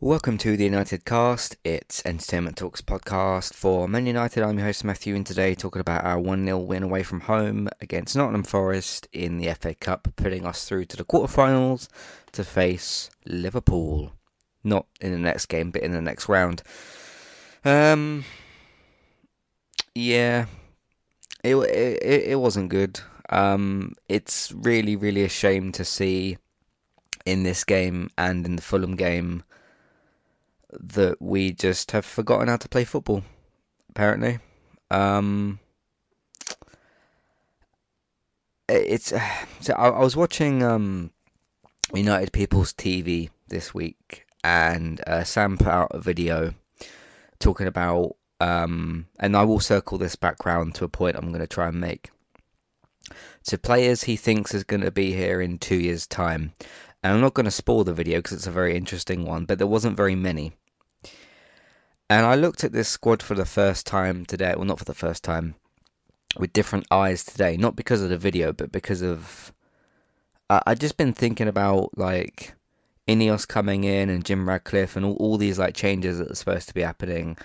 Welcome to the United Cast. It's Entertainment Talks podcast for Man United. I'm your host Matthew, and today talking about our 1 0 win away from home against Nottingham Forest in the FA Cup, putting us through to the quarterfinals to face Liverpool. Not in the next game, but in the next round. Um, yeah, it it, it wasn't good. Um, it's really, really a shame to see in this game and in the Fulham game that we just have forgotten how to play football. Apparently, um, it's so I, I was watching um, United People's TV this week, and uh, Sam put out a video talking about, um, and I will circle this background to a point I'm going to try and make. To players he thinks is going to be here in two years' time. And I'm not going to spoil the video because it's a very interesting one, but there wasn't very many. And I looked at this squad for the first time today. Well, not for the first time, with different eyes today. Not because of the video, but because of. Uh, I've just been thinking about, like, Ineos coming in and Jim Ratcliffe and all, all these, like, changes that are supposed to be happening.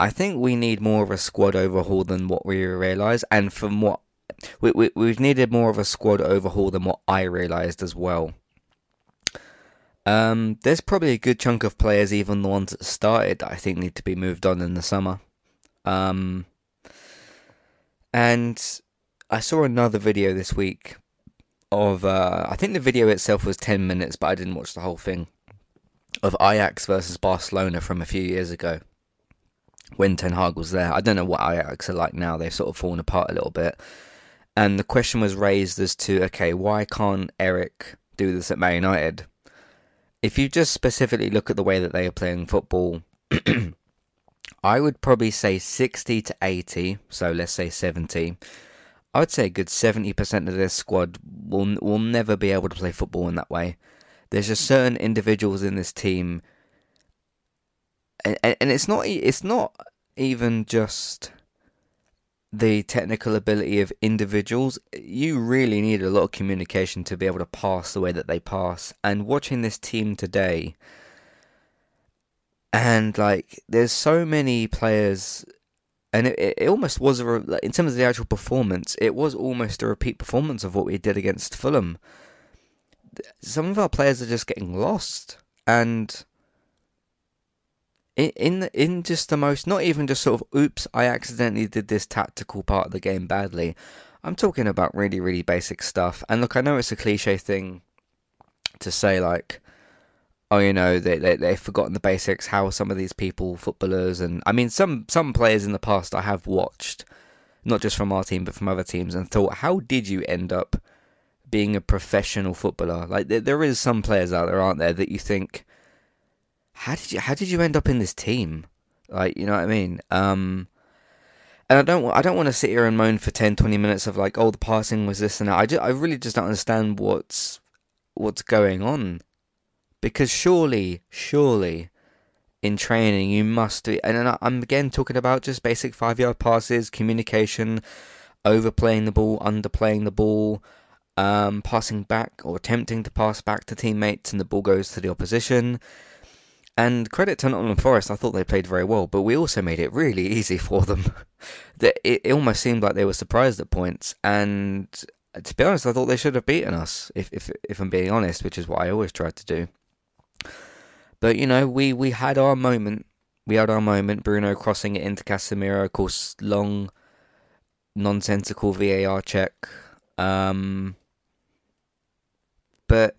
I think we need more of a squad overhaul than what we realise. And from what. We, we, we've needed more of a squad overhaul than what I realised as well. Um, there's probably a good chunk of players, even the ones that started, that I think need to be moved on in the summer. Um, and I saw another video this week of, uh, I think the video itself was 10 minutes, but I didn't watch the whole thing, of Ajax versus Barcelona from a few years ago when Ten Hag was there. I don't know what Ajax are like now, they've sort of fallen apart a little bit. And the question was raised as to, okay, why can't Erik do this at Man United? If you just specifically look at the way that they are playing football, I would probably say 60 to 80, so let's say 70. I would say a good 70% of this squad will will never be able to play football in that way. There's just certain individuals in this team and, and it's not it's not even just the technical ability of individuals, you really need a lot of communication to be able to pass the way that they pass. And watching this team today, and like, there's so many players, and it, it almost was a, in terms of the actual performance, it was almost a repeat performance of what we did against Fulham. Some of our players are just getting lost, and in in just the most not even just sort of oops I accidentally did this tactical part of the game badly. I'm talking about really really basic stuff. And look, I know it's a cliche thing to say like oh you know they, they they've forgotten the basics how some of these people footballers and I mean some some players in the past I have watched not just from our team but from other teams and thought how did you end up being a professional footballer like there, there is some players out there aren't there that you think how did you how did you end up in this team? Like, you know what I mean? Um, and I don't I don't want to sit here and moan for 10, 20 minutes of like, oh, the passing was this and that. I just, I really just don't understand what's what's going on, because surely, surely, in training you must do. And I'm again talking about just basic five yard passes, communication, overplaying the ball, underplaying the ball. Um, passing back or attempting to pass back to teammates and the ball goes to the opposition and credit to Nottingham Forest, I thought they played very well, but we also made it really easy for them. that it, almost seemed like they were surprised at points, and to be honest, I thought they should have beaten us. If if if I'm being honest, which is what I always try to do. But you know, we we had our moment. We had our moment. Bruno crossing it into Casemiro, of course, long, nonsensical VAR check. Um, but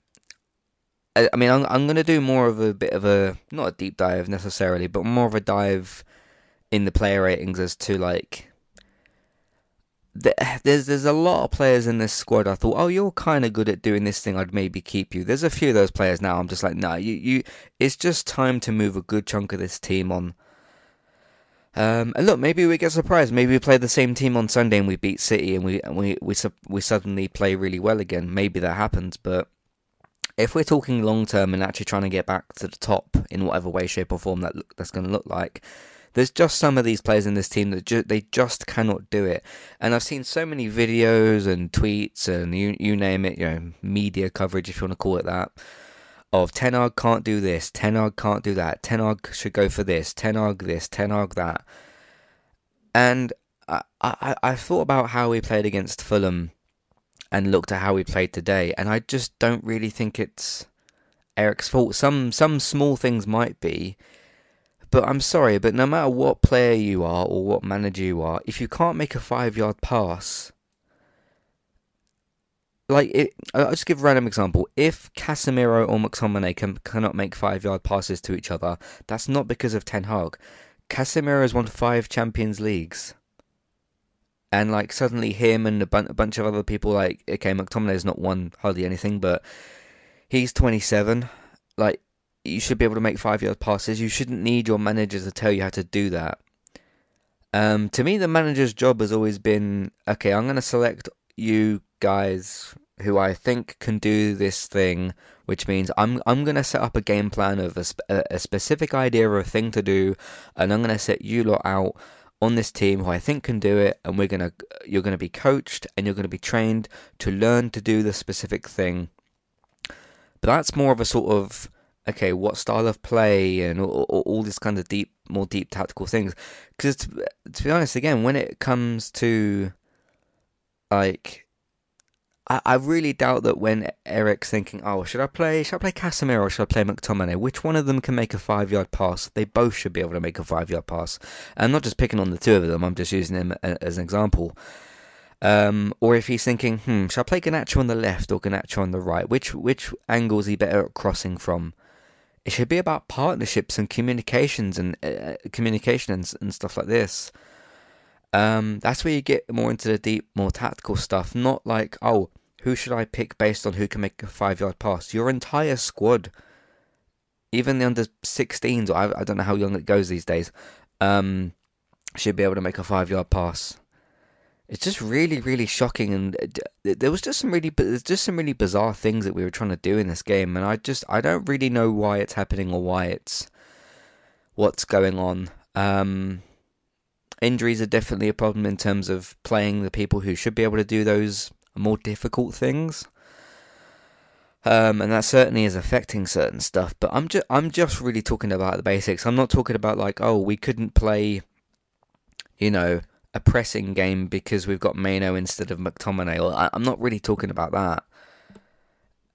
I, mean, I'm, I'm to do more of a bit of a not a deep dive necessarily, but more of a dive in the player ratings as to like there's there's a lot of players in this squad. I thought, oh, you're kind of good at doing this thing. I'd maybe keep you. There's a few of those players now. I'm just like, no, you you. It's just time to move a good chunk of this team on. Um, and look, maybe we get surprised. Maybe we play the same team on Sunday and we beat City, and we and we we we suddenly play really well again. Maybe that happens, but if we're talking long term and actually trying to get back to the top in whatever way, shape, or form that look, that's going to look like, there's just some of these players in this team that ju- they just cannot do it. And I've seen so many videos and tweets and you you name it, you know, media coverage if you want to call it that, of Ten Hag can't do this, Ten Hag can't do that, Ten Hag should go for this, Ten Hag this, Ten Hag that. And I, I, I thought about how we played against Fulham and looked at how we played today, and I just don't really think it's Erik's fault. Some some small things might be, but I'm sorry, but no matter what player you are or what manager you are, if you can't make a five yard pass, like it, I'll just give a random example. If Casemiro or McTominay can, cannot make five yard passes to each other, that's not because of Ten Hag. Casemiro has won five Champions Leagues. And like suddenly him and a, bun- a bunch of other people like okay McTominay's not won hardly anything but he's 27 like you should be able to make five yard passes. You shouldn't need your manager to tell you how to do that. Um, to me the manager's job has always been okay I'm going to select you guys who I think can do this thing, which means I'm I'm gonna set up a game plan of a, a specific idea or a thing to do, and I'm gonna set you lot out on this team who I think can do it, and we're gonna you're gonna be coached and you're gonna be trained to learn to do the specific thing. But that's more of a sort of okay, what style of play and all, all, this kind of deep, more deep tactical things. Because to, to be honest, again, when it comes to like I, I really doubt that when Erik's thinking, oh, should I play? Should I play Casemiro or should I play McTominay? Which one of them can make a five-yard pass? They both should be able to make a five-yard pass. And I'm not just picking on the two of them. I'm just using them as an example. Um, or if he's thinking, hmm, should I play Garnacho on the left or Garnacho on the right? Which which angle is he better at crossing from? It should be about partnerships and communications and uh, communication and, and stuff like this. Um, that's where you get more into the deep, more tactical stuff. Not like, oh, who should I pick based on who can make a five yard pass? Your entire squad, even the under 16s, or I, I don't know how young it goes these days, um, should be able to make a five yard pass. It's just really, really shocking, and uh, there was just some really, there's just some really bizarre things that we were trying to do in this game, and I just, I don't really know why it's happening or why it's, what's going on. Um, injuries are definitely a problem in terms of playing the people who should be able to do those more difficult things. Um, and that certainly is affecting certain stuff. But I'm just I'm just really talking about the basics. I'm not talking about like oh we couldn't play, you know, a pressing game because we've got Mainoo instead of McTominay. Or I, am not really talking about that.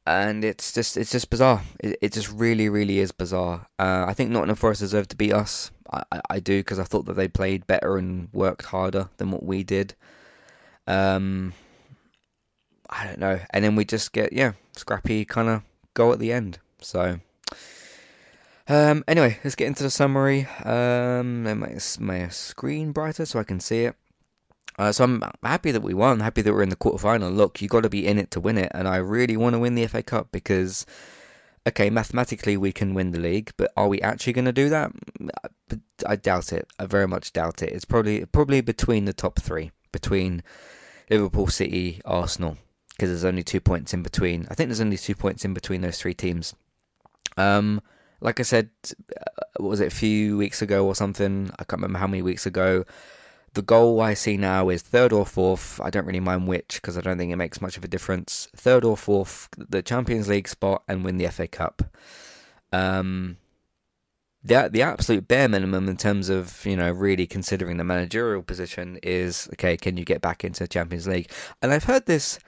And it's just it's just bizarre. It, it just really really is bizarre. Uh, I think Nottingham Forest deserved to beat us. I, I, I do because I thought that they played better and worked harder than what we did. Um, I don't know. And then we just get, yeah, scrappy kind of goal at the end. So, um, anyway, let's get into the summary. Um, make my screen brighter so I can see it. Uh, so I'm happy that we won. Happy that we're in the quarterfinal. Look, you got to be in it to win it, and I really want to win the FA Cup because, okay, mathematically we can win the league, but are we actually going to do that? I doubt it. I very much doubt it. It's probably probably between the top three, between Liverpool, City, Arsenal because there's only two points in between. I think there's only two points in between those three teams. Um, like I said, uh, what was it a few weeks ago or something? I can't remember how many weeks ago. The goal I see now is third or fourth. I don't really mind which because I don't think it makes much of a difference. Third or fourth, the Champions League spot and win the FA Cup. Um, the the absolute bare minimum in terms of you know really considering the managerial position is okay. Can you get back into Champions League? And I've heard this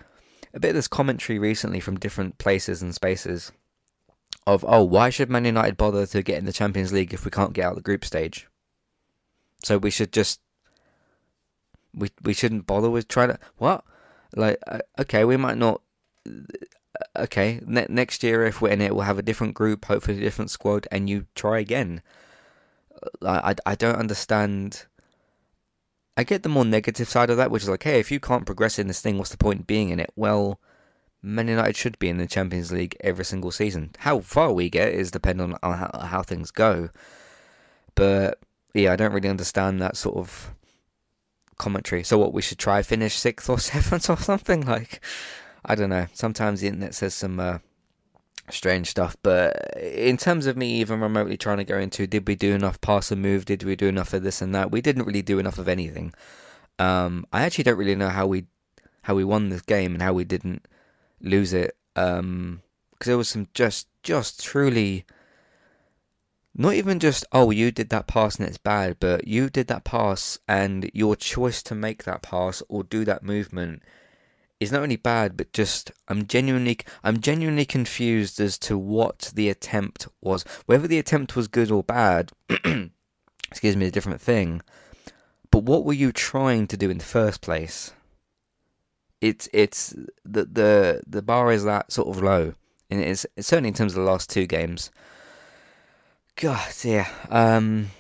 a bit of this commentary recently from different places and spaces of, oh, why should Man United bother to get in the Champions League if we can't get out the group stage? So we should just we we shouldn't bother with trying to what like uh, okay we might not uh, okay ne- next year if we're in it we'll have a different group hopefully a different squad and you try again I, I, I don't understand I get the more negative side of that, which is like, hey, if you can't progress in this thing, what's the point being in it? Well, Man United should be in the Champions League every single season. How far we get is dependent on how, how things go. But yeah, I don't really understand that sort of commentary. So what we should try finish sixth or seventh or something like I don't know. Sometimes the internet says some uh, strange stuff. But in terms of me even remotely trying to go into did we do enough pass and move? Did we do enough of this and that? We didn't really do enough of anything. Um, I actually don't really know how we how we won this game and how we didn't lose it. Um, because there was some just just truly not even just oh you did that pass and it's bad, but you did that pass and your choice to make that pass or do that movement is not only bad but just I'm genuinely I'm genuinely confused as to what the attempt was. Whether the attempt was good or bad, excuse me, a different thing. But what were you trying to do in the first place? It's it's the the the bar is that sort of low, and it's, it's certainly in terms of the last two games. God, yeah. Um,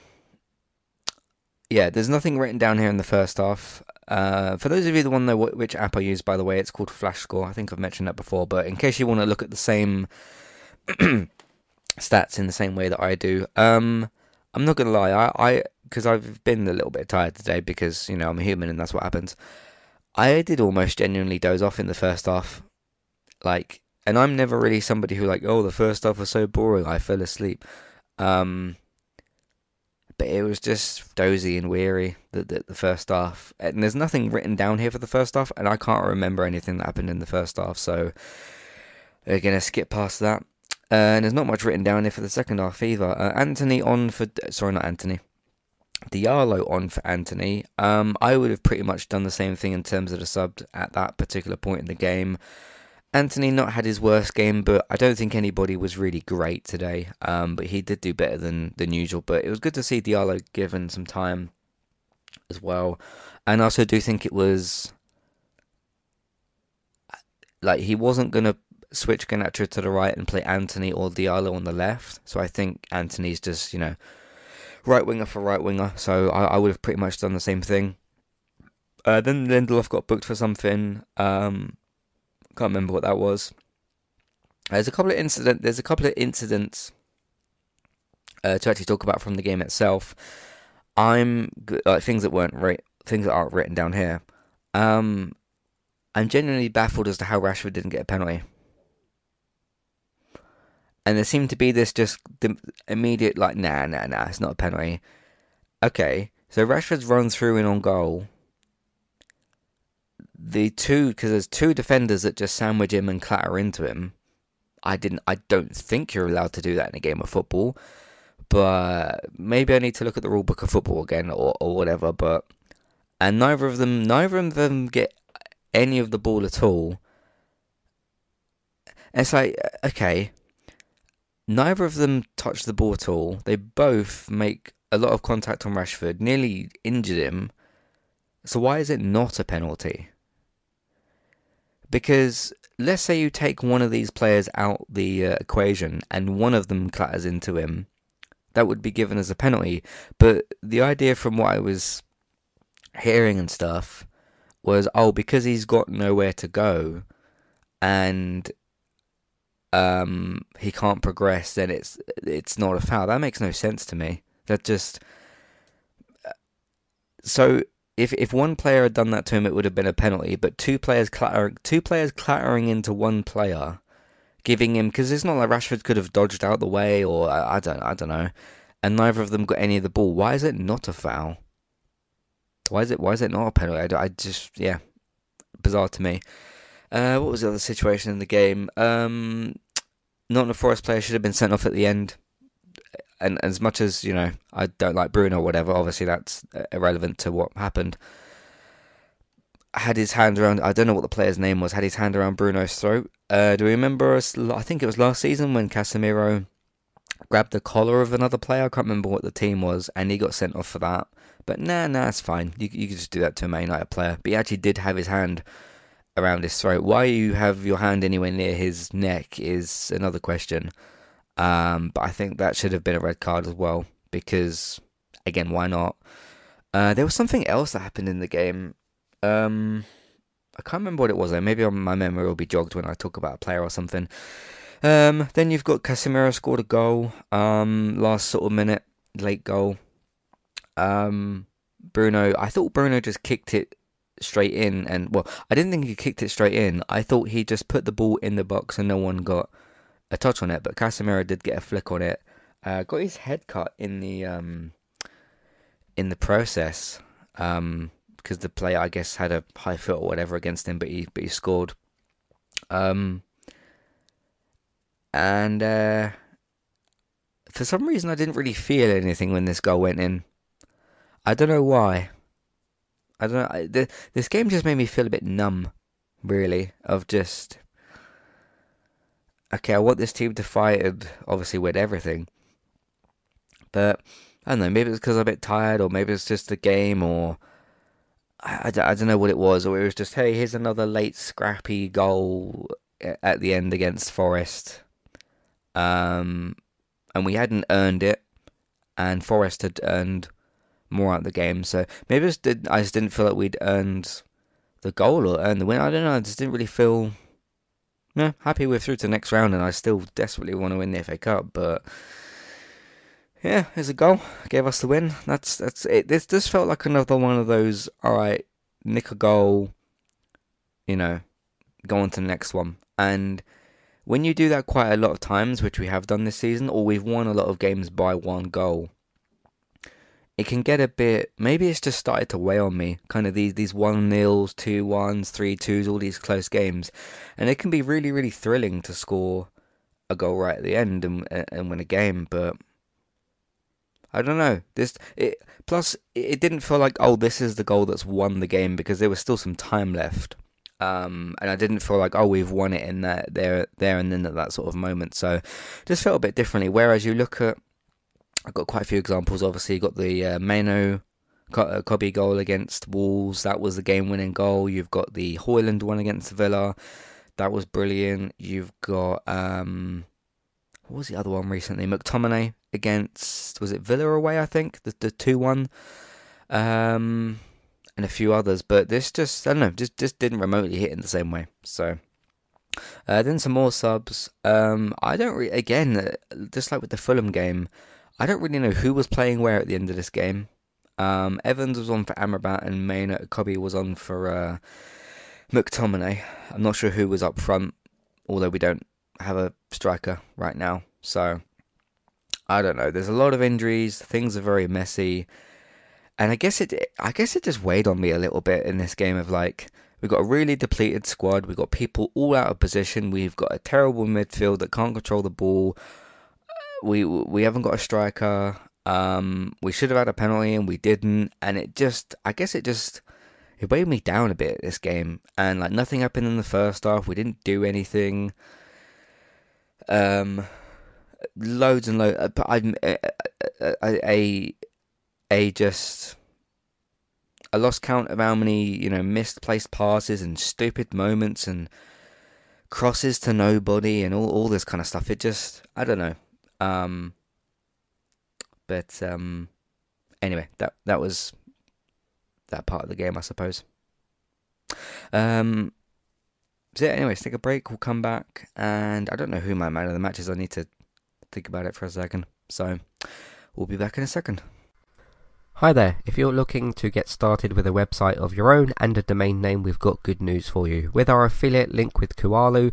yeah, there's nothing written down here in the first half. Uh, for those of you that want to know what, which app I use, by the way, it's called Flash Score. I think I've mentioned that before, but in case you want to look at the same stats in the same way that I do, um, I'm not gonna lie, I, because I've been a little bit tired today because you know I'm a human and that's what happens. I did almost genuinely doze off in the first half, like, and I'm never really somebody who like, oh, the first half was so boring, I fell asleep. Um, but it was just dozy and weary the, the, the first half. And there's nothing written down here for the first half, and I can't remember anything that happened in the first half, so we're gonna skip past that. Uh, and there's not much written down here for the second half either. Uh, Antony on for sorry, not Antony. Diallo on for Antony. Um, I would have pretty much done the same thing in terms of the sub at that particular point in the game. Antony not had his worst game, but I don't think anybody was really great today. Um, but he did do better than than usual. But it was good to see Diallo given some time as well, and I also do think it was like he wasn't gonna switch Garnacho to the right and play Antony or Diallo on the left. So I think Antony's just you know right winger for right winger. So I, I would have pretty much done the same thing. Uh, then Lindelof got booked for something. Um, can't remember what that was. There's a couple of incident. There's a couple of incidents uh, to actually talk about from the game itself. I'm like things that weren't right, things that aren't written down here. Um, I'm genuinely baffled as to how Rashford didn't get a penalty. And there seemed to be this just immediate like, nah, nah, nah, it's not a penalty. Okay, so Rashford's run through in on goal the two because there's two defenders that just sandwich him and clatter into him. I didn't. I don't think you're allowed to do that in a game of football. But maybe I need to look at the rule book of football again or, or whatever. But and neither of them, neither of them get any of the ball at all. it's like uh, okay, neither of them touch the ball at all. They both make a lot of contact on Rashford, nearly injured him. So why is it not a penalty? Because let's say you take one of these players out the uh, equation and one of them clatters into him, that would be given as a penalty. But the idea from what I was hearing and stuff was, oh, because he's got nowhere to go and um, he can't progress, then it's it's not a foul. That makes no sense to me. That just uh, so if if one player had done that to him, it would have been a penalty. But two players clattering, two players clattering into one player, giving him because it's not like Rashford could have dodged out the way or I, I don't I don't know, and neither of them got any of the ball. Why is it not a foul? Why is it why is it not a penalty? I, I just yeah, bizarre to me. Uh, what was the other situation in the game? Um, Nottingham Forest player should have been sent off at the end and as much as you know I don't like Bruno or whatever, obviously that's irrelevant to what happened. Had his hand around, I don't know what the player's name was. Had his hand around Bruno's throat. Uh, do you remember? Us, I think it was last season when Casemiro grabbed the collar of another player. I can't remember what the team was, and he got sent off for that. But nah, nah, it's fine. You you can just do that to a Man United player. But he actually did have his hand around his throat. Why you have your hand anywhere near his neck is another question. Um, but I think that should have been a red card as well because, again, why not? Uh, there was something else that happened in the game. Um, I can't remember what it was. Though. Maybe my memory will be jogged when I talk about a player or something. Um, then you've got Casemiro scored a goal. Um, last sort of minute, late goal. Um, Bruno, I thought Bruno just kicked it straight in, and well, I didn't think he kicked it straight in. I thought he just put the ball in the box and no one got a touch on it, but Casemiro did get a flick on it. Uh, got his head cut in the um, in the process because um, the player, I guess, had a high foot or whatever against him, but he but he scored. Um, and uh, for some reason I didn't really feel anything when this goal went in. I don't know why. I don't know. I, the, this game just made me feel a bit numb, really, of just okay. I want this team to fight and obviously win everything, but I don't know. Maybe it's because I'm a bit tired, or maybe it's just the game, or I, I, I don't know what it was, or it was just hey, here's another late scrappy goal at the end against Forest, um, and we hadn't earned it, and Forest had earned more out of the game. So maybe I just, did, I just didn't feel like we'd earned the goal or earned the win. I don't know. I just didn't really feel yeah, happy we're through to the next round, and I still desperately want to win the FA Cup. But yeah, there's a goal. Gave us the win. That's that's it. This this felt like another one of those. All right, nick a goal. You know, go on to the next one. And when you do that quite a lot of times, which we have done this season, or we've won a lot of games by one goal, it can get a bit. Maybe it's just started to weigh on me. Kind of these these one nils, two ones, three twos, all these close games, and it can be really really thrilling to score a goal right at the end and and win a game, but. I don't know. This it plus it didn't feel like oh this is the goal that's won the game because there was still some time left. Um, and I didn't feel like oh we've won it in that there there and then at that sort of moment. So just felt a bit differently. Whereas you look at I've got quite a few examples. Obviously, you've got the uh, Mainoo Kobbie goal against Wolves. That was the game-winning goal. You've got the Hojlund one against Villa. That was brilliant. You've got um, what was the other one recently? McTominay against was it Villa away? I think the the two one, um, and a few others. But this just I don't know, just just didn't remotely hit in the same way. So. Uh, then some more subs. Um, I don't re- again, uh, just like with the Fulham game, I don't really know who was playing where at the end of this game. Um, Evans was on for Amrabat and Mainoo Kobbie was on for uh, McTominay. I'm not sure who was up front, although we don't have a striker right now. So I don't know. There's a lot of injuries. Things are very messy, and I guess it. I guess it just weighed on me a little bit in this game of like. We've got a really depleted squad. We've got people all out of position. We've got a terrible midfield that can't control the ball we we haven't got a striker. Um, we should have had a penalty and we didn't, and it just I guess it just it weighed me down a bit this game, and like nothing happened in the first half. We didn't do anything. Um, loads and loads. But I a, a a just I lost count of how many you know misplaced passes and stupid moments and crosses to nobody and all all this kind of stuff. It just I don't know. Um, but um, anyway, that that was that part of the game, I suppose. Um, so yeah, anyways, take a break. We'll come back, and I don't know who my man of the match is. I need to think about it for a second. So we'll be back in a second. Hi there, if you're looking to get started with a website of your own and a domain name, we've got good news for you. With our affiliate link with Kualu,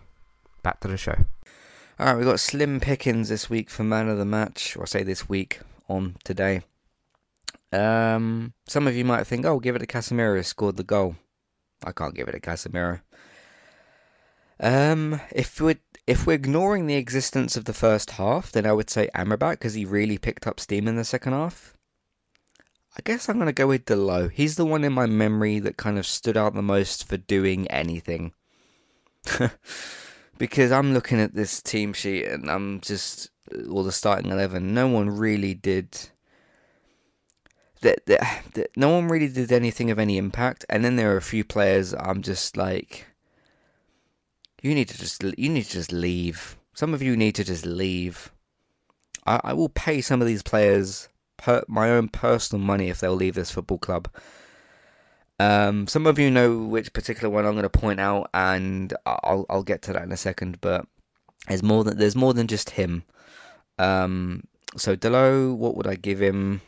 Back to the show. All right, we've got slim pickings this week for man of the match, or I say this week on today. Um, some of you might think, "Oh, give it to Casemiro. Scored the goal." I can't give it to Casemiro. Um, if we're if we're ignoring the existence of the first half, then I would say Amrabat because he really picked up steam in the second half. I guess I'm gonna go with Dalot. He's the one in my memory that kind of stood out the most for doing anything. because I'm looking at this team sheet and I'm just all the starting eleven. No one really did. That, that, that no one really did anything of any impact, and then there are a few players I'm just like, you need to just you need to just leave. Some of you need to just leave. I, I will pay some of these players per, my own personal money if they'll leave this football club. Um, some of you know which particular one I'm going to point out, and I'll I'll get to that in a second. But there's more than there's more than just him. Um, so Dalot, what would I give him?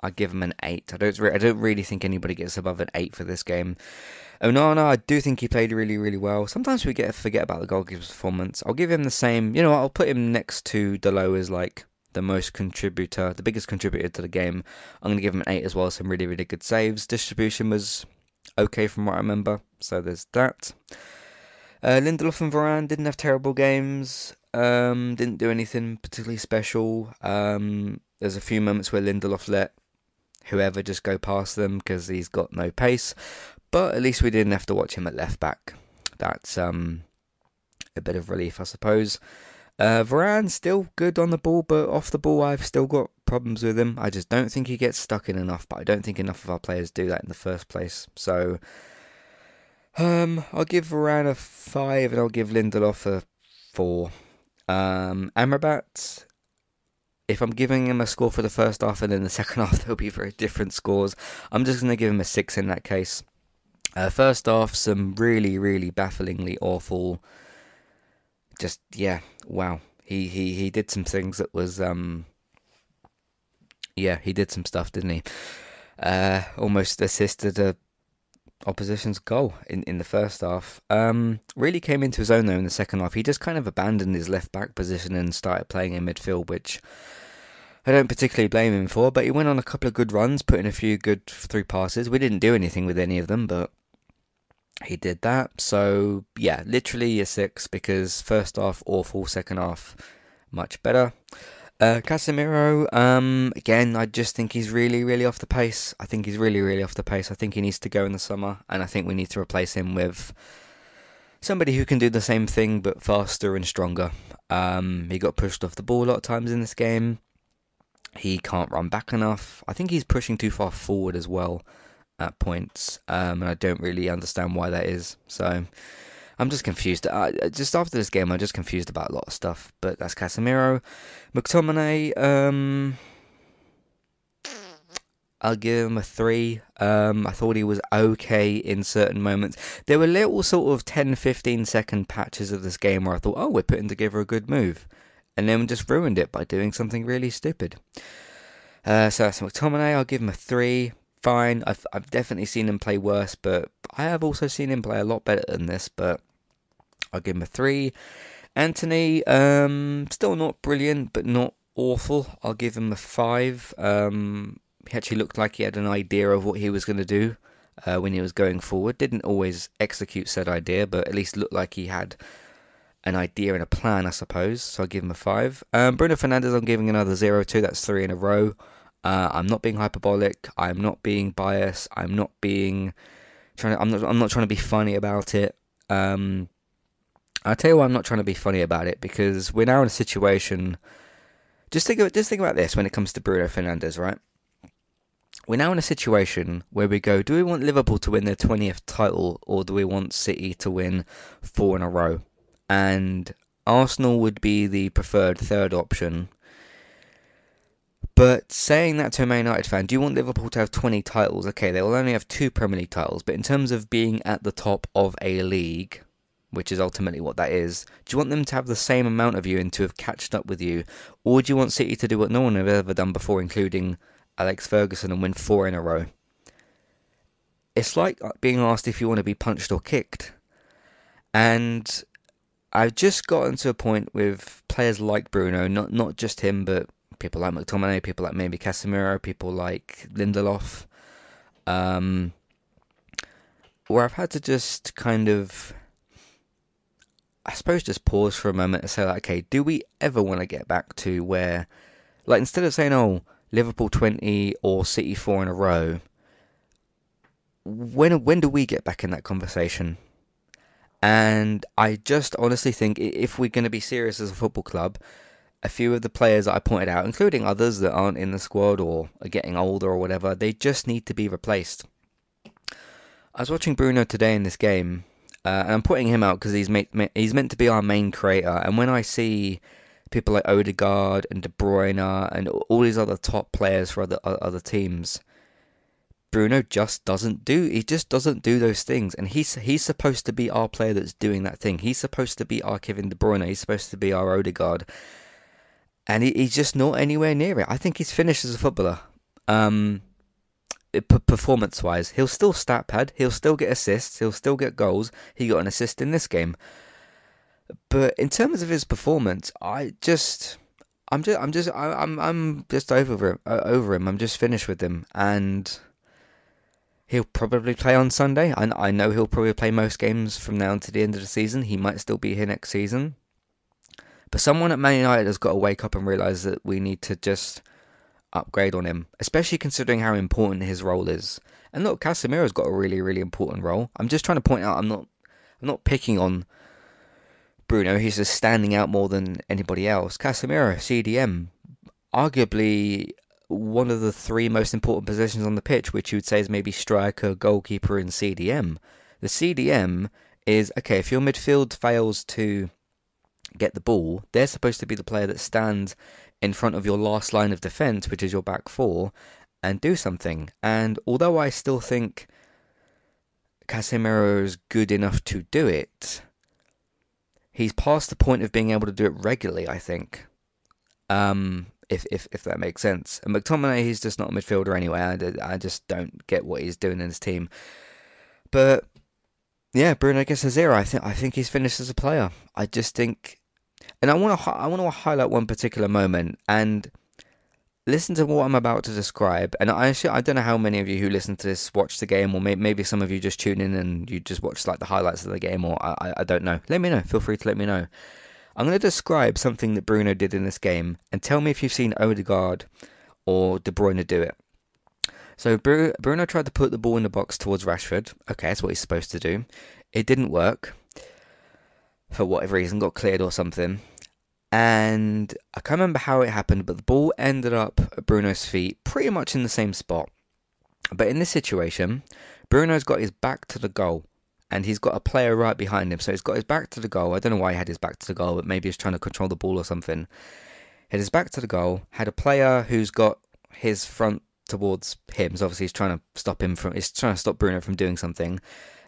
I give him an eight. I don't re- I don't really think anybody gets above an eight for this game. Onana, I do think he played really really well. Sometimes we get forget about the goalkeeper's performance. I'll give him the same. You know, I'll put him next to Dalot as like the most contributor, the biggest contributor to the game. I'm going to give him an 8 as well, some really, really good saves. Distribution was okay from what I remember, so there's that. Uh, Lindelof and Varane didn't have terrible games, um, didn't do anything particularly special. Um, there's a few moments where Lindelof let whoever just go past them because he's got no pace, but at least we didn't have to watch him at left back. That's um, a bit of relief, I suppose. Uh, Varane still good on the ball, but off the ball, I've still got problems with him. I just don't think he gets stuck in enough, but I don't think enough of our players do that in the first place. So, um, I'll give Varane a five, and I'll give Lindelof a four. Um, Amrabat, if I'm giving him a score for the first half and then the second half, there'll be very different scores. I'm just going to give him a six in that case. Uh, first off, some really, really bafflingly awful just yeah, wow. He he he did some things that was um yeah, he did some stuff, didn't he? Uh almost assisted a opposition's goal in, in the first half. Um, really came into his own though in the second half. He just kind of abandoned his left back position and started playing in midfield, which I don't particularly blame him for. But he went on a couple of good runs, put in a few good through passes. We didn't do anything with any of them, but he did that. So yeah, literally a six because first half awful, second half much better. Uh, Casemiro, um, again, I just think he's really, really off the pace. I think he's really, really off the pace. I think he needs to go in the summer, and I think we need to replace him with somebody who can do the same thing but faster and stronger. Um, he got pushed off the ball a lot of times in this game. He can't run back enough. I think he's pushing too far forward as well at points, um, and I don't really understand why that is. So I'm just confused. Just after this game, I'm just confused about a lot of stuff. But that's Casemiro, McTominay. Um, I'll give him a three. Um, I thought he was okay in certain moments. There were little sort of 10, 15 second patches of this game where I thought, oh, we're putting together a good move. And then we just ruined it by doing something really stupid. Uh, so that's McTominay. I'll give him a three fine. I've I've definitely seen him play worse, but I have also seen him play a lot better than this. But I'll give him a three. Antony, um, still not brilliant, but not awful. I'll give him a five. Um, he actually looked like he had an idea of what he was going to do uh, when he was going forward. Didn't always execute said idea, but at least looked like he had an idea and a plan, I suppose. So I'll give him a five. Um, Bruno Fernandes, I'm giving another zero to. That's three in a row. Uh, I'm not being hyperbolic. I'm not being biased. I'm not being trying. To, I'm not. I'm not trying to be funny about it. Um, I tell you why I'm not trying to be funny about it because we're now in a situation. Just think. Of, just think about this when it comes to Bruno Fernandes, right? We're now in a situation where we go: Do we want Liverpool to win their 20th title, or do we want City to win four in a row? And Arsenal would be the preferred third option But saying that to a Man United fan, do you want Liverpool to have 20 titles? Okay, they will only have two Premier League titles, but in terms of being at the top of a league, which is ultimately what that is, do you want them to have the same amount of you and to have catched up with you? Or do you want City to do what no one has ever done before, including Alex Ferguson, and win four in a row? It's like being asked if you want to be punched or kicked. And I've just gotten to a point with players like Bruno, not not just him, but people like McTominay, people like maybe Casemiro, people like Lindelof, um, where I've had to just kind of, I suppose, just pause for a moment and say, like, okay, do we ever want to get back to where, like, instead of saying, oh, Liverpool 20 or City 4 in a row, when when do we get back in that conversation? And I just honestly think if we're going to be serious as a football club, a few of the players that I pointed out, including others that aren't in the squad or are getting older or whatever, they just need to be replaced. I was watching Bruno today in this game, uh, and I'm putting him out because he's he's meant to be our main creator. And when I see people like Odegaard and De Bruyne and all these other top players for other other teams, Bruno just doesn't do. He just doesn't do those things, and he's he's supposed to be our player that's doing that thing. He's supposed to be our Kevin De Bruyne. He's supposed to be our Odegaard and he, he's just not anywhere near it. I think he's finished as a footballer. Um, performance wise, he'll still stat pad, he'll still get assists, he'll still get goals. He got an assist in this game, but in terms of his performance, I just. I'm just, I'm just, I'm, I'm just over him. Uh, over him. I'm just finished with him, and he'll probably play on Sunday. I, I know he'll probably play most games from now to the end of the season. He might still be here next season. But someone at Man United has got to wake up and realise that we need to just upgrade on him, especially considering how important his role is. And look, Casemiro's got a really, really important role. I'm just trying to point out I'm not I'm not picking on Bruno, he's just standing out more than anybody else. Casemiro, CDM, arguably one of the three most important positions on the pitch, which you would say is maybe striker, goalkeeper, and CDM. The CDM is okay, if your midfield fails to get the ball, they're supposed to be the player that stands in front of your last line of defense, which is your back four, and do something. And although I still think Casemiro is good enough to do it, he's past the point of being able to do it regularly, I think. Um, if, if, if that makes sense. And McTominay, he's just not a midfielder anyway. I, I just don't get what he's doing in his team. But yeah, Bruno gets a zero. I think I think he's finished as a player. I just think and I want to I want to highlight one particular moment and listen to what I'm about to describe. And I actually, I don't know how many of you who listen to this watch the game, or may, maybe some of you just tune in and you just watch like the highlights of the game, or I, I don't know. Let me know. Feel free to let me know. I'm going to describe something that Bruno did in this game, and tell me if you've seen Odegaard or De Bruyne do it. So Bruno tried to put the ball in the box towards Rashford. Okay, that's what he's supposed to do. It didn't work for whatever reason, got cleared or something and I can't remember how it happened, but the ball ended up at Bruno's feet pretty much in the same spot. But in this situation, Bruno's got his back to the goal and he's got a player right behind him. So he's got his back to the goal. I don't know why he had his back to the goal, but maybe he's trying to control the ball or something. Had his back to the goal, had a player who's got his front towards him. So obviously he's trying to stop him from he's trying to stop Bruno from doing something.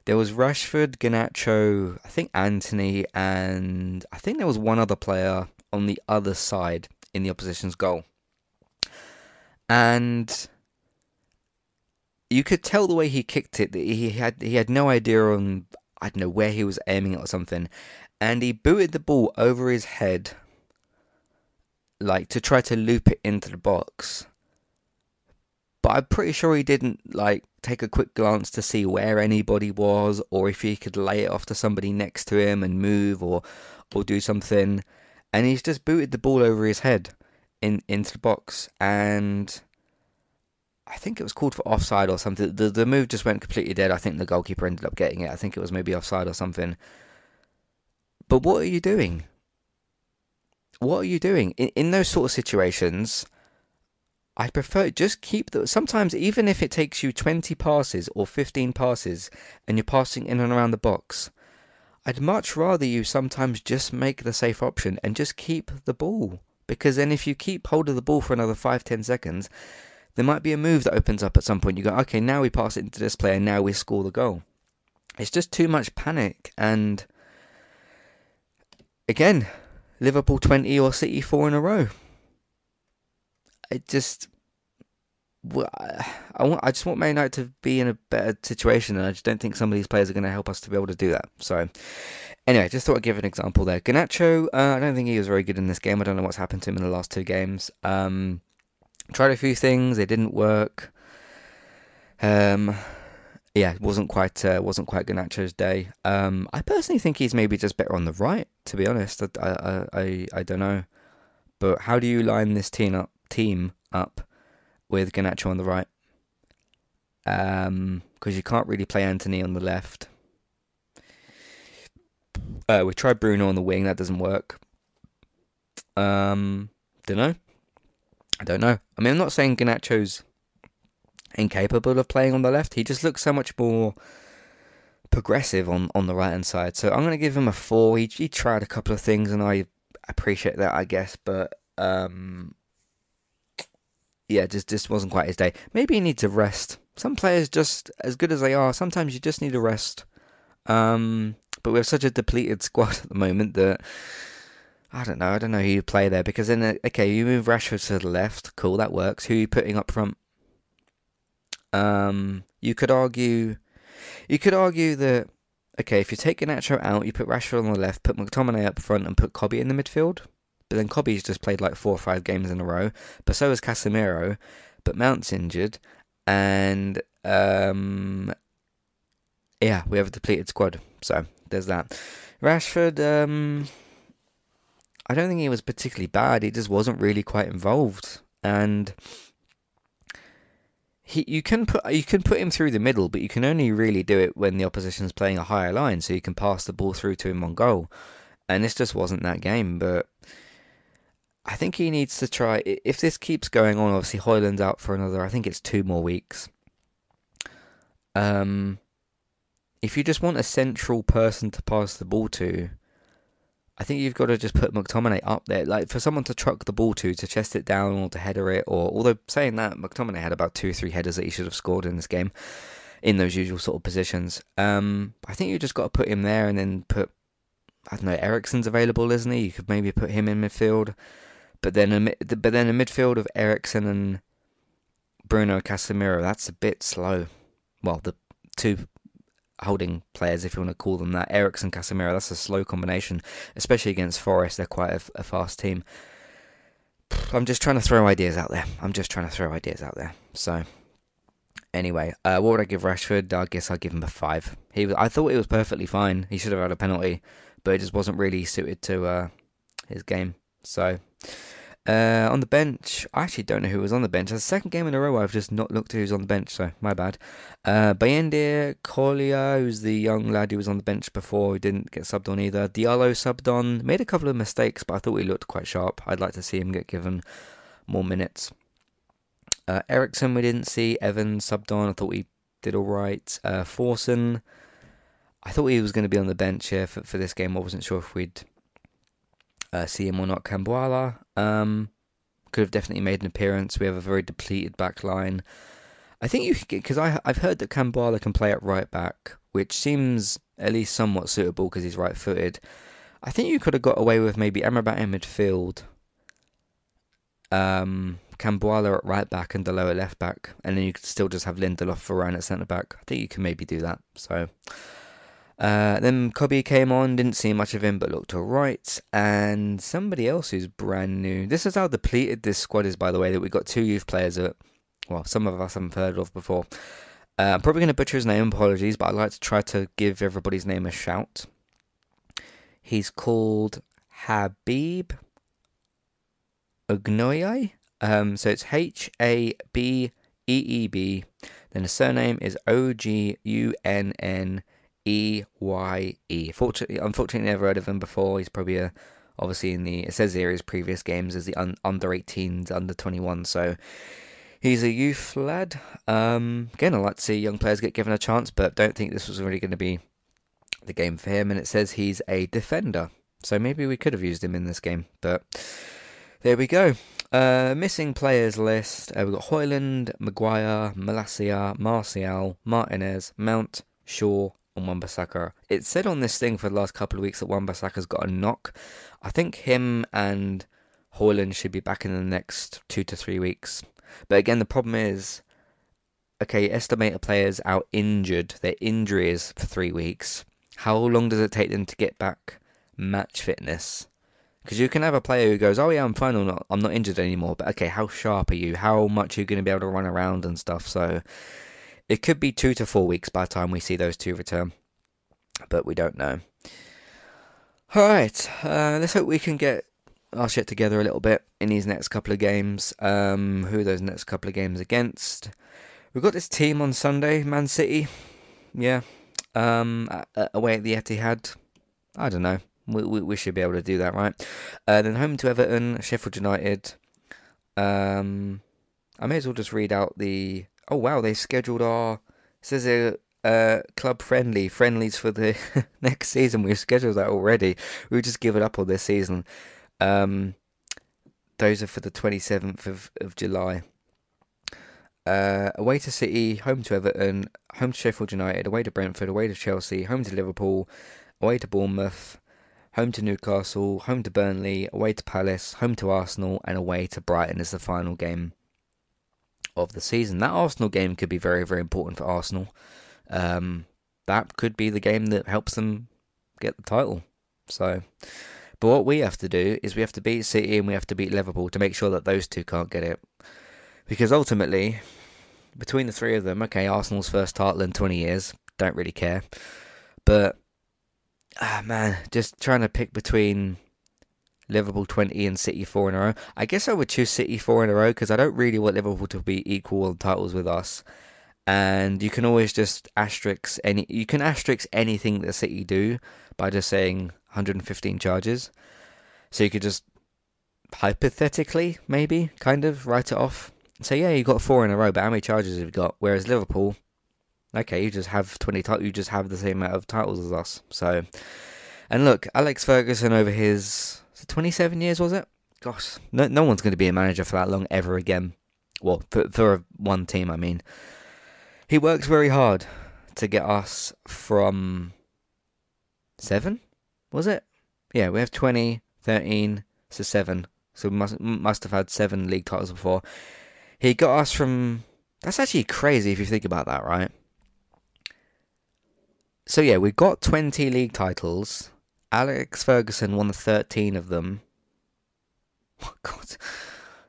There was Rashford, Garnacho, I think Antony, and I think there was one other player on the other side in the opposition's goal. And you could tell the way he kicked it that he had he had no idea on I don't know where he was aiming it or something, and he booted the ball over his head, like to try to loop it into the box. But I'm pretty sure he didn't like take a quick glance to see where anybody was, or if he could lay it off to somebody next to him and move, or or do something and he's just booted the ball over his head in into the box, and I think it was called for offside or something. The the move just went completely dead. I think the goalkeeper ended up getting it. I think it was maybe offside or something. But what are you doing? What are you doing in in those sort of situations? I prefer just keep the. Sometimes even if it takes you twenty passes or fifteen passes, and you're passing in and around the box, I'd much rather you sometimes just make the safe option and just keep the ball. Because then if you keep hold of the ball for another five, ten seconds, there might be a move that opens up at some point. You go, okay, now we pass it into this player, now we score the goal. It's just too much panic. And again, Liverpool 20 or City 4 in a row. It just. I want. I just want Man United to be in a better situation, and I just don't think some of these players are going to help us to be able to do that. So, anyway, just thought I'd give an example there. Garnacho, uh, I don't think he was very good in this game. I don't know what's happened to him in the last two games. Um, tried a few things, they didn't work. Um, yeah, wasn't quite uh, wasn't quite Garnacho's day. Um, I personally think he's maybe just better on the right. To be honest, I I I, I don't know. But how do you line this team up team up with Garnacho on the right? Um, because you can't really play Antony on the left. Uh, we tried Bruno on the wing, that doesn't work. Um, don't know. I don't know. I mean, I'm not saying Garnacho's incapable of playing on the left. He just looks so much more progressive on, on the right hand side. So I'm going to give him a four. He, he tried a couple of things, and I appreciate that, I guess. But um, yeah, just just wasn't quite his day. Maybe he needs a rest. Some players, just as good as they are, sometimes you just need a rest. Um, but we have such a depleted squad at the moment that I don't know. I don't know who you play there because then uh, okay, you move Rashford to the left. Cool, that works. Who are you putting up front? Um, you could argue, you could argue that okay, if you take Garnacho out, you put Rashford on the left, put McTominay up front, and put Kobbie in the midfield. But then Kobbie's just played like four or five games in a row. But so has Casemiro. But Mount's injured, and um, yeah, we have a depleted squad. So there's that. Rashford, um, I don't think he was particularly bad. He just wasn't really quite involved, and he you can put you can put him through the middle, but you can only really do it when the opposition's playing a higher line, so you can pass the ball through to him on goal. And this just wasn't that game, but I think he needs to try. If this keeps going on, obviously Højlund's out for another. I think it's two more weeks. Um, if you just want a central person to pass the ball to, I think you've got to just put McTominay up there, like for someone to truck the ball to, to chest it down or to header it. Or although saying that, McTominay had about two, or three headers that he should have scored in this game, in those usual sort of positions. Um, I think you just got to put him there and then put. I don't know. Eriksen's available, isn't he? You could maybe put him in midfield. But then, a, but then a midfield of Eriksen and Bruno Casemiro, that's a bit slow. Well, the two holding players, if you want to call them that, Eriksen Casemiro, that's a slow combination, especially against Forest. They're quite a, a fast team. I'm just trying to throw ideas out there. I'm just trying to throw ideas out there. So, anyway, uh, what would I give Rashford? I guess I'd give him a five. He, was, I thought he was perfectly fine. He should have had a penalty, but it just wasn't really suited to uh, his game. So, uh, on the bench, I actually don't know who was on the bench. It's the second game in a row I've just not looked at who's on the bench, so my bad. Uh, Bayindir Correa, who's the young lad who was on the bench before, who didn't get subbed on either. Diallo subbed on, made a couple of mistakes, but I thought he looked quite sharp. I'd like to see him get given more minutes. Uh, Eriksen, we didn't see. Evans subbed on, I thought he did alright. Uh, Forson, I thought he was going to be on the bench here for, for this game. I wasn't sure if we'd uh, see him or not. Kambwala um, could have definitely made an appearance. We have a very depleted back line. I think you could get because I've heard that Kambwala can play at right back, which seems at least somewhat suitable because he's right-footed. I think you could have got away with maybe Amrabat in midfield, um, Kambwala at right back and Dalot at left back, and then you could still just have Lindelof Varane at centre back. I think you can maybe do that. So uh, then Kobbie came on, didn't see much of him, but looked alright. And somebody else who's brand new. This is how depleted this squad is, by the way, that we've got two youth players that, well, some of us haven't heard of before. Uh, I'm probably going to butcher his name, apologies, but I'd like to try to give everybody's name a shout. He's called Habeeb Ogunneye. Um, so it's H A B E E B. Then the surname is O G U N N. E Y E. Fortunately, unfortunately, never heard of him before. He's probably a, obviously in the it says here his previous games as the un, under 18s, under 21. So he's a youth lad. Um, again, I like to see young players get given a chance, but don't think this was really going to be the game for him. And it says he's a defender, so maybe we could have used him in this game, but there we go. Uh, missing players list. Uh, we've got Højlund, Maguire, Malacia, Martial, Martinez, Mount, Shaw, and Wan-Bissaka. It said on this thing for the last couple of weeks that Wan-Bissaka's got a knock. I think him and Højlund should be back in the next two to three weeks. But again, the problem is, okay, estimate a player's out injured. Their injury is for three weeks. How long does it take them to get back match fitness? Because you can have a player who goes, "Oh yeah, I'm fine. I'm not. I'm not injured anymore." But okay, how sharp are you? How much are you going to be able to run around and stuff? So it could be two to four weeks by the time we see those two return, but we don't know. All right, uh, let's hope we can get our shit together a little bit in these next couple of games. Um, who those next couple of games against? We've got this team on Sunday, Man City. Yeah, um, away at the Etihad. I don't know. We, we, we should be able to do that, right? Uh, then home to Everton, Sheffield United. Um, I may as well just read out the. Oh wow, they scheduled our. Says a uh, club friendly friendlies for the next season. We've scheduled that already. We've just given up on this season. Um, those are for the 27th of, of July. Uh, away to City, home to Everton, home to Sheffield United, away to Brentford, away to Chelsea, home to Liverpool, away to Bournemouth, home to Newcastle, home to Burnley, away to Palace, home to Arsenal, and away to Brighton is the final game of the season. That Arsenal game could be very, very important for Arsenal. Um, that could be the game that helps them get the title. So, but what we have to do is we have to beat City and we have to beat Liverpool to make sure that those two can't get it. Because ultimately, between the three of them, okay, Arsenal's first title in 20 years, don't really care. But ah man, just trying to pick between Liverpool 20 and City 4 in a row. I guess I would choose City 4 in a row because I don't really want Liverpool to be equal on titles with us. And you can always just asterisk any you can asterisk anything that City do by just saying 115 charges. So you could just hypothetically maybe kind of write it off. So yeah, you got four in a row, but how many charges have you got? Whereas Liverpool, okay, you just have 20 titles, you just have the same amount of titles as us. So, and look, Alex Ferguson over his 27 years, was it? Gosh, no, no one's going to be a manager for that long ever again. Well, for, for one team, I mean. He works very hard to get us from seven, was it? Yeah, we have 20, 13, so seven. So we must, must have had seven league titles before. He got us from. That's actually crazy if you think about that, right? So yeah, we got 20 league titles. Alex Ferguson won 13 of them. Oh God.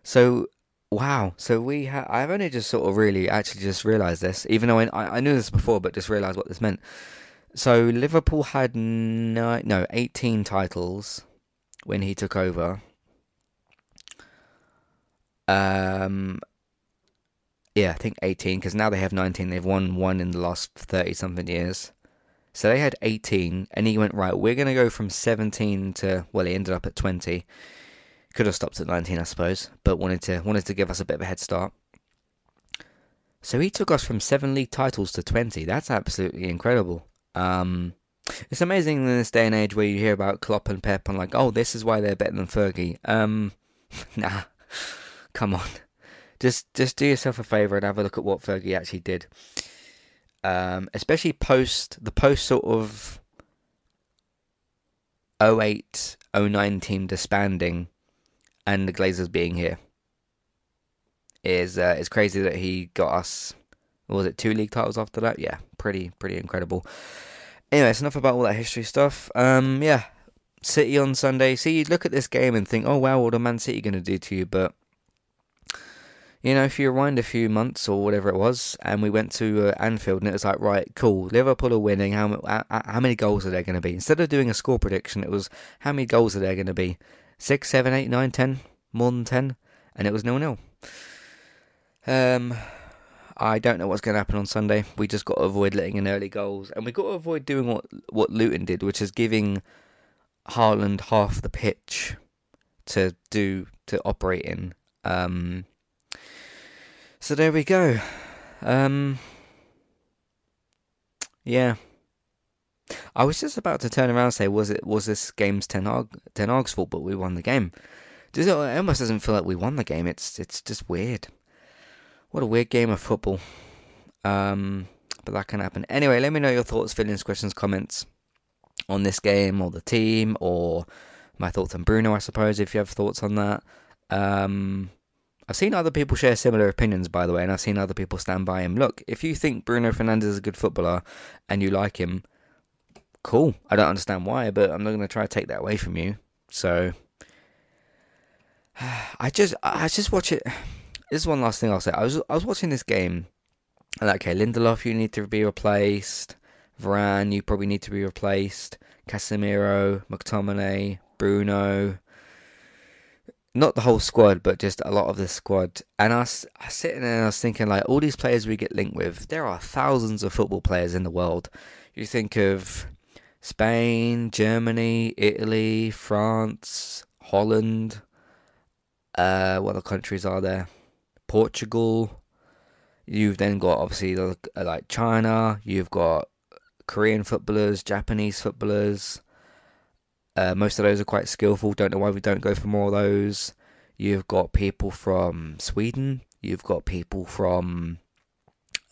So wow. So we have. I've only just sort of really actually just realised this, even though I, I knew this before, but just realised what this meant. So Liverpool had nine, no, 18 titles when he took over. Um, yeah, I think 18 because now they have 19. They've won one in the last 30 something years. So they had 18, and he went, right, we're going to go from 17 to, well, he ended up at 20. Could have stopped at 19, I suppose, but wanted to wanted to give us a bit of a head start. So he took us from seven league titles to 20. That's absolutely incredible. Um, it's amazing in this day and age where you hear about Klopp and Pep and like, oh, this is why they're better than Fergie. Um, nah, come on. Just just do yourself a favour and have a look at what Fergie actually did um, especially post the post sort of 08 09 team disbanding and the Glazers being here is uh, crazy that he got us was it two league titles after that? Yeah pretty pretty incredible. Anyway it's enough about all that history stuff. Um yeah City on Sunday. See you look at this game and think oh wow what are Man City going to do to you? But you know, if you rewind a few months or whatever it was, and we went to uh, Anfield, and it was like, right, cool, Liverpool are winning. How how many goals are there going to be? Instead of doing a score prediction, it was how many goals are there going to be? Six, seven, eight, nine, ten, more than ten, and it was nil nil. Um, I don't know what's going to happen on Sunday. We just got to avoid letting in early goals, and we got to avoid doing what what Luton did, which is giving Haaland half the pitch to do to operate in. Um, so there we go. Um, yeah. I was just about to turn around and say, was it was this game's Ten Hag Ten Hag's fault, but we won the game. It almost doesn't feel like we won the game. It's it's just weird. What a weird game of football. Um, but that can happen. Anyway, let me know your thoughts, feelings, questions, comments on this game or the team or my thoughts on Bruno, I suppose, if you have thoughts on that. Um, I've seen other people share similar opinions, by the way, and I've seen other people stand by him. Look, if you think Bruno Fernandes is a good footballer and you like him, cool. I don't understand why, but I'm not going to try to take that away from you. So, I just, I just watch it. This is one last thing I'll say. I was, I was watching this game, and okay, Lindelof, you need to be replaced. Varane, you probably need to be replaced. Casemiro, McTominay, Bruno, not the whole squad, but just a lot of the squad. And I was, sitting there and I was thinking, like, all these players we get linked with, there are thousands of football players in the world. You think of Spain, Germany, Italy, France, Holland. Uh, what other countries are there? Portugal. You've then got obviously like China. You've got Korean footballers, Japanese footballers. Uh, most of those are quite skillful. Don't know why we don't go for more of those. You've got people from Sweden. You've got people from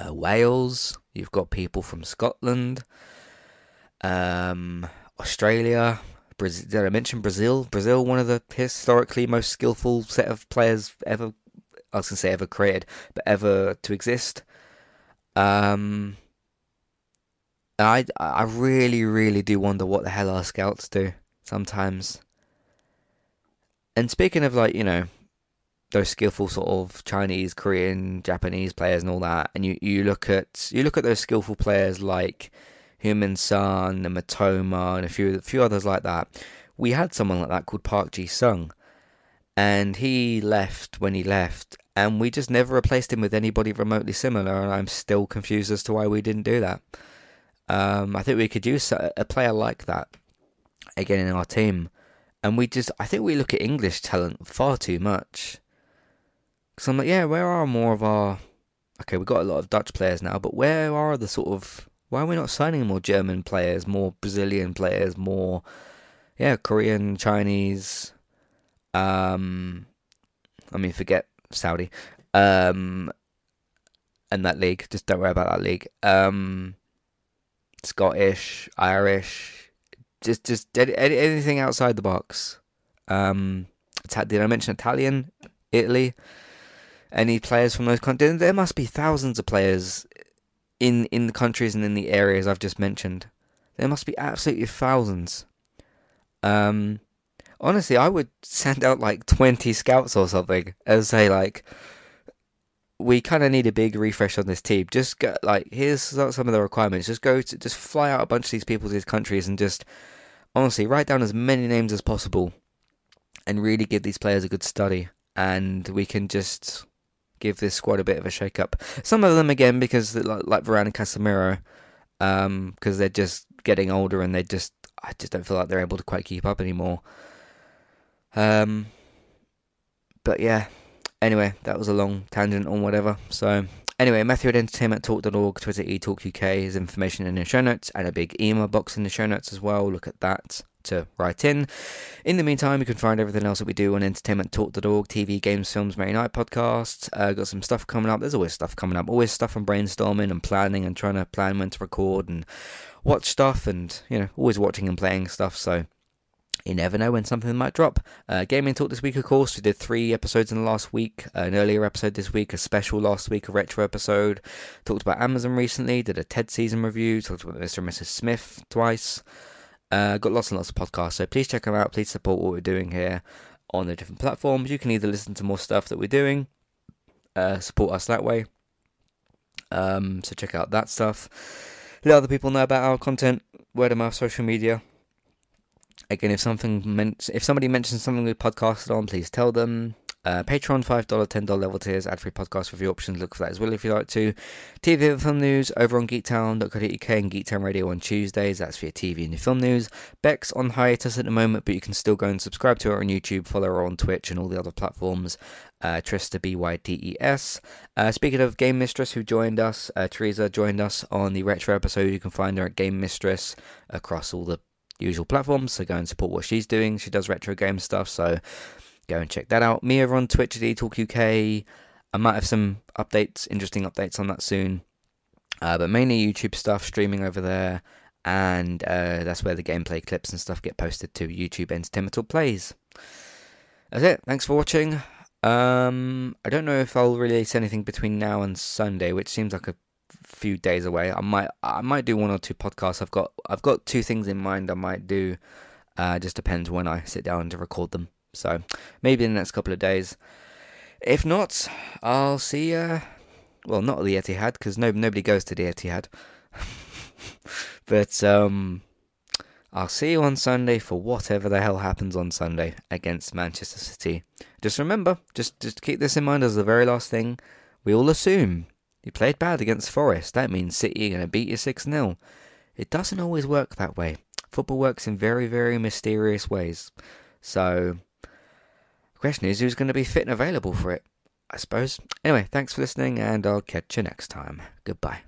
uh, Wales. You've got people from Scotland, um, Australia. Brazil, did I mention Brazil? Brazil, one of the historically most skillful set of players ever. I was gonna say ever created, but ever to exist. Um, I I really really do wonder what the hell our scouts do sometimes. And speaking of like, you know, those skillful sort of Chinese, Korean, Japanese players and all that, and you, you look at you look at those skillful players like Heung-min Son and Mitoma and a few a few others like that. We had someone like that called Park Ji Sung, and he left when he left, and we just never replaced him with anybody remotely similar. And I'm still confused as to why we didn't do that. Um, I think we could use a, a player like that again in our team. And we just, I think we look at English talent far too much. Because I'm like, yeah, where are more of our. Okay, we've got a lot of Dutch players now, but where are the sort of. Why are we not signing more German players, more Brazilian players, more. Yeah, Korean, Chinese. Um, I mean, forget Saudi. Um, and that league. Just don't worry about that league. Um, Scottish, Irish, just just anything outside the box. Um, did I mention Italian, Italy? Any players from those countries? There must be thousands of players in in the countries and in the areas I've just mentioned. There must be absolutely thousands. Um, honestly, I would send out like twenty scouts or something and say like, we kind of need a big refresh on this team. Just go, like here's some of the requirements. Just go to just fly out a bunch of these people to these countries and just honestly, write down as many names as possible and really give these players a good study. And we can just give this squad a bit of a shake up. Some of them, again, because like, like Varane and Casemiro, because um, they're just getting older and they just, I just don't feel like they're able to quite keep up anymore. Um, but yeah, anyway, that was a long tangent on whatever. So Anyway, Matthew at entertainmenttalk.org, Twitter eTalkUK is information in the show notes, and a big email box in the show notes as well. Look at that to write in. In the meantime, you can find everything else that we do on entertainmenttalk.org, TV, games, films, Merry Night podcasts. Uh, got some stuff coming up. There's always stuff coming up. Always stuff on brainstorming and planning and trying to plan when to record and watch stuff and, you know, always watching and playing stuff. So you never know when something might drop. Uh, gaming talk this week, of course. We did three episodes in the last week. Uh, an earlier episode this week, a special last week, a retro episode. Talked about Amazon recently. Did a TED season review. Talked about Mr. and Mrs. Smith twice. Uh, got lots and lots of podcasts. So please check them out. Please support what we're doing here on the different platforms. You can either listen to more stuff that we're doing, uh, support us that way. Um, so check out that stuff. Let other people know about our content. Word of mouth, social media again, if something meant, if somebody mentions something we podcasted on, please tell them. Uh, Patreon, $5, $10 level tiers, ad free podcast review options. Look for that as well if you like to. TV and film news over on geektown.co.uk and Geektown Radio on Tuesdays. That's for your TV and your film news. Beck's on hiatus at the moment, but you can still go and subscribe to her on YouTube, follow her on Twitch and all the other platforms. Uh, Trista, B Y D E S. Uh, speaking of Game Mistress, who joined us, uh, Teresa joined us on the retro episode. You can find her at Game Mistress across all the usual platforms. So go and support what she's doing. She does retro game stuff. So go and check that out. Me over on Twitch at eTalk UK. I might have some updates, interesting updates on that soon. Uh, but mainly YouTube stuff streaming over there, and uh, that's where the gameplay clips and stuff get posted to YouTube Entertainment Plays. That's it. Thanks for watching. Um, I don't know if I'll release anything between now and Sunday, which seems like a few days away. I might I might do one or two podcasts. I've got I've got two things in mind. I might do. Uh, just depends when I sit down to record them. So maybe in the next couple of days. If not, I'll see. Uh, well, not the Etihad because no nobody goes to the Etihad. but um, I'll see you on Sunday for whatever the hell happens on Sunday against Manchester City. Just remember, just just keep this in mind as the very last thing. We all assume you played bad against Forest. That means City are going to beat you 6 0. It doesn't always work that way. Football works in very, very mysterious ways. So, the question is who's going to be fit and available for it? I suppose. Anyway, thanks for listening, and I'll catch you next time. Goodbye.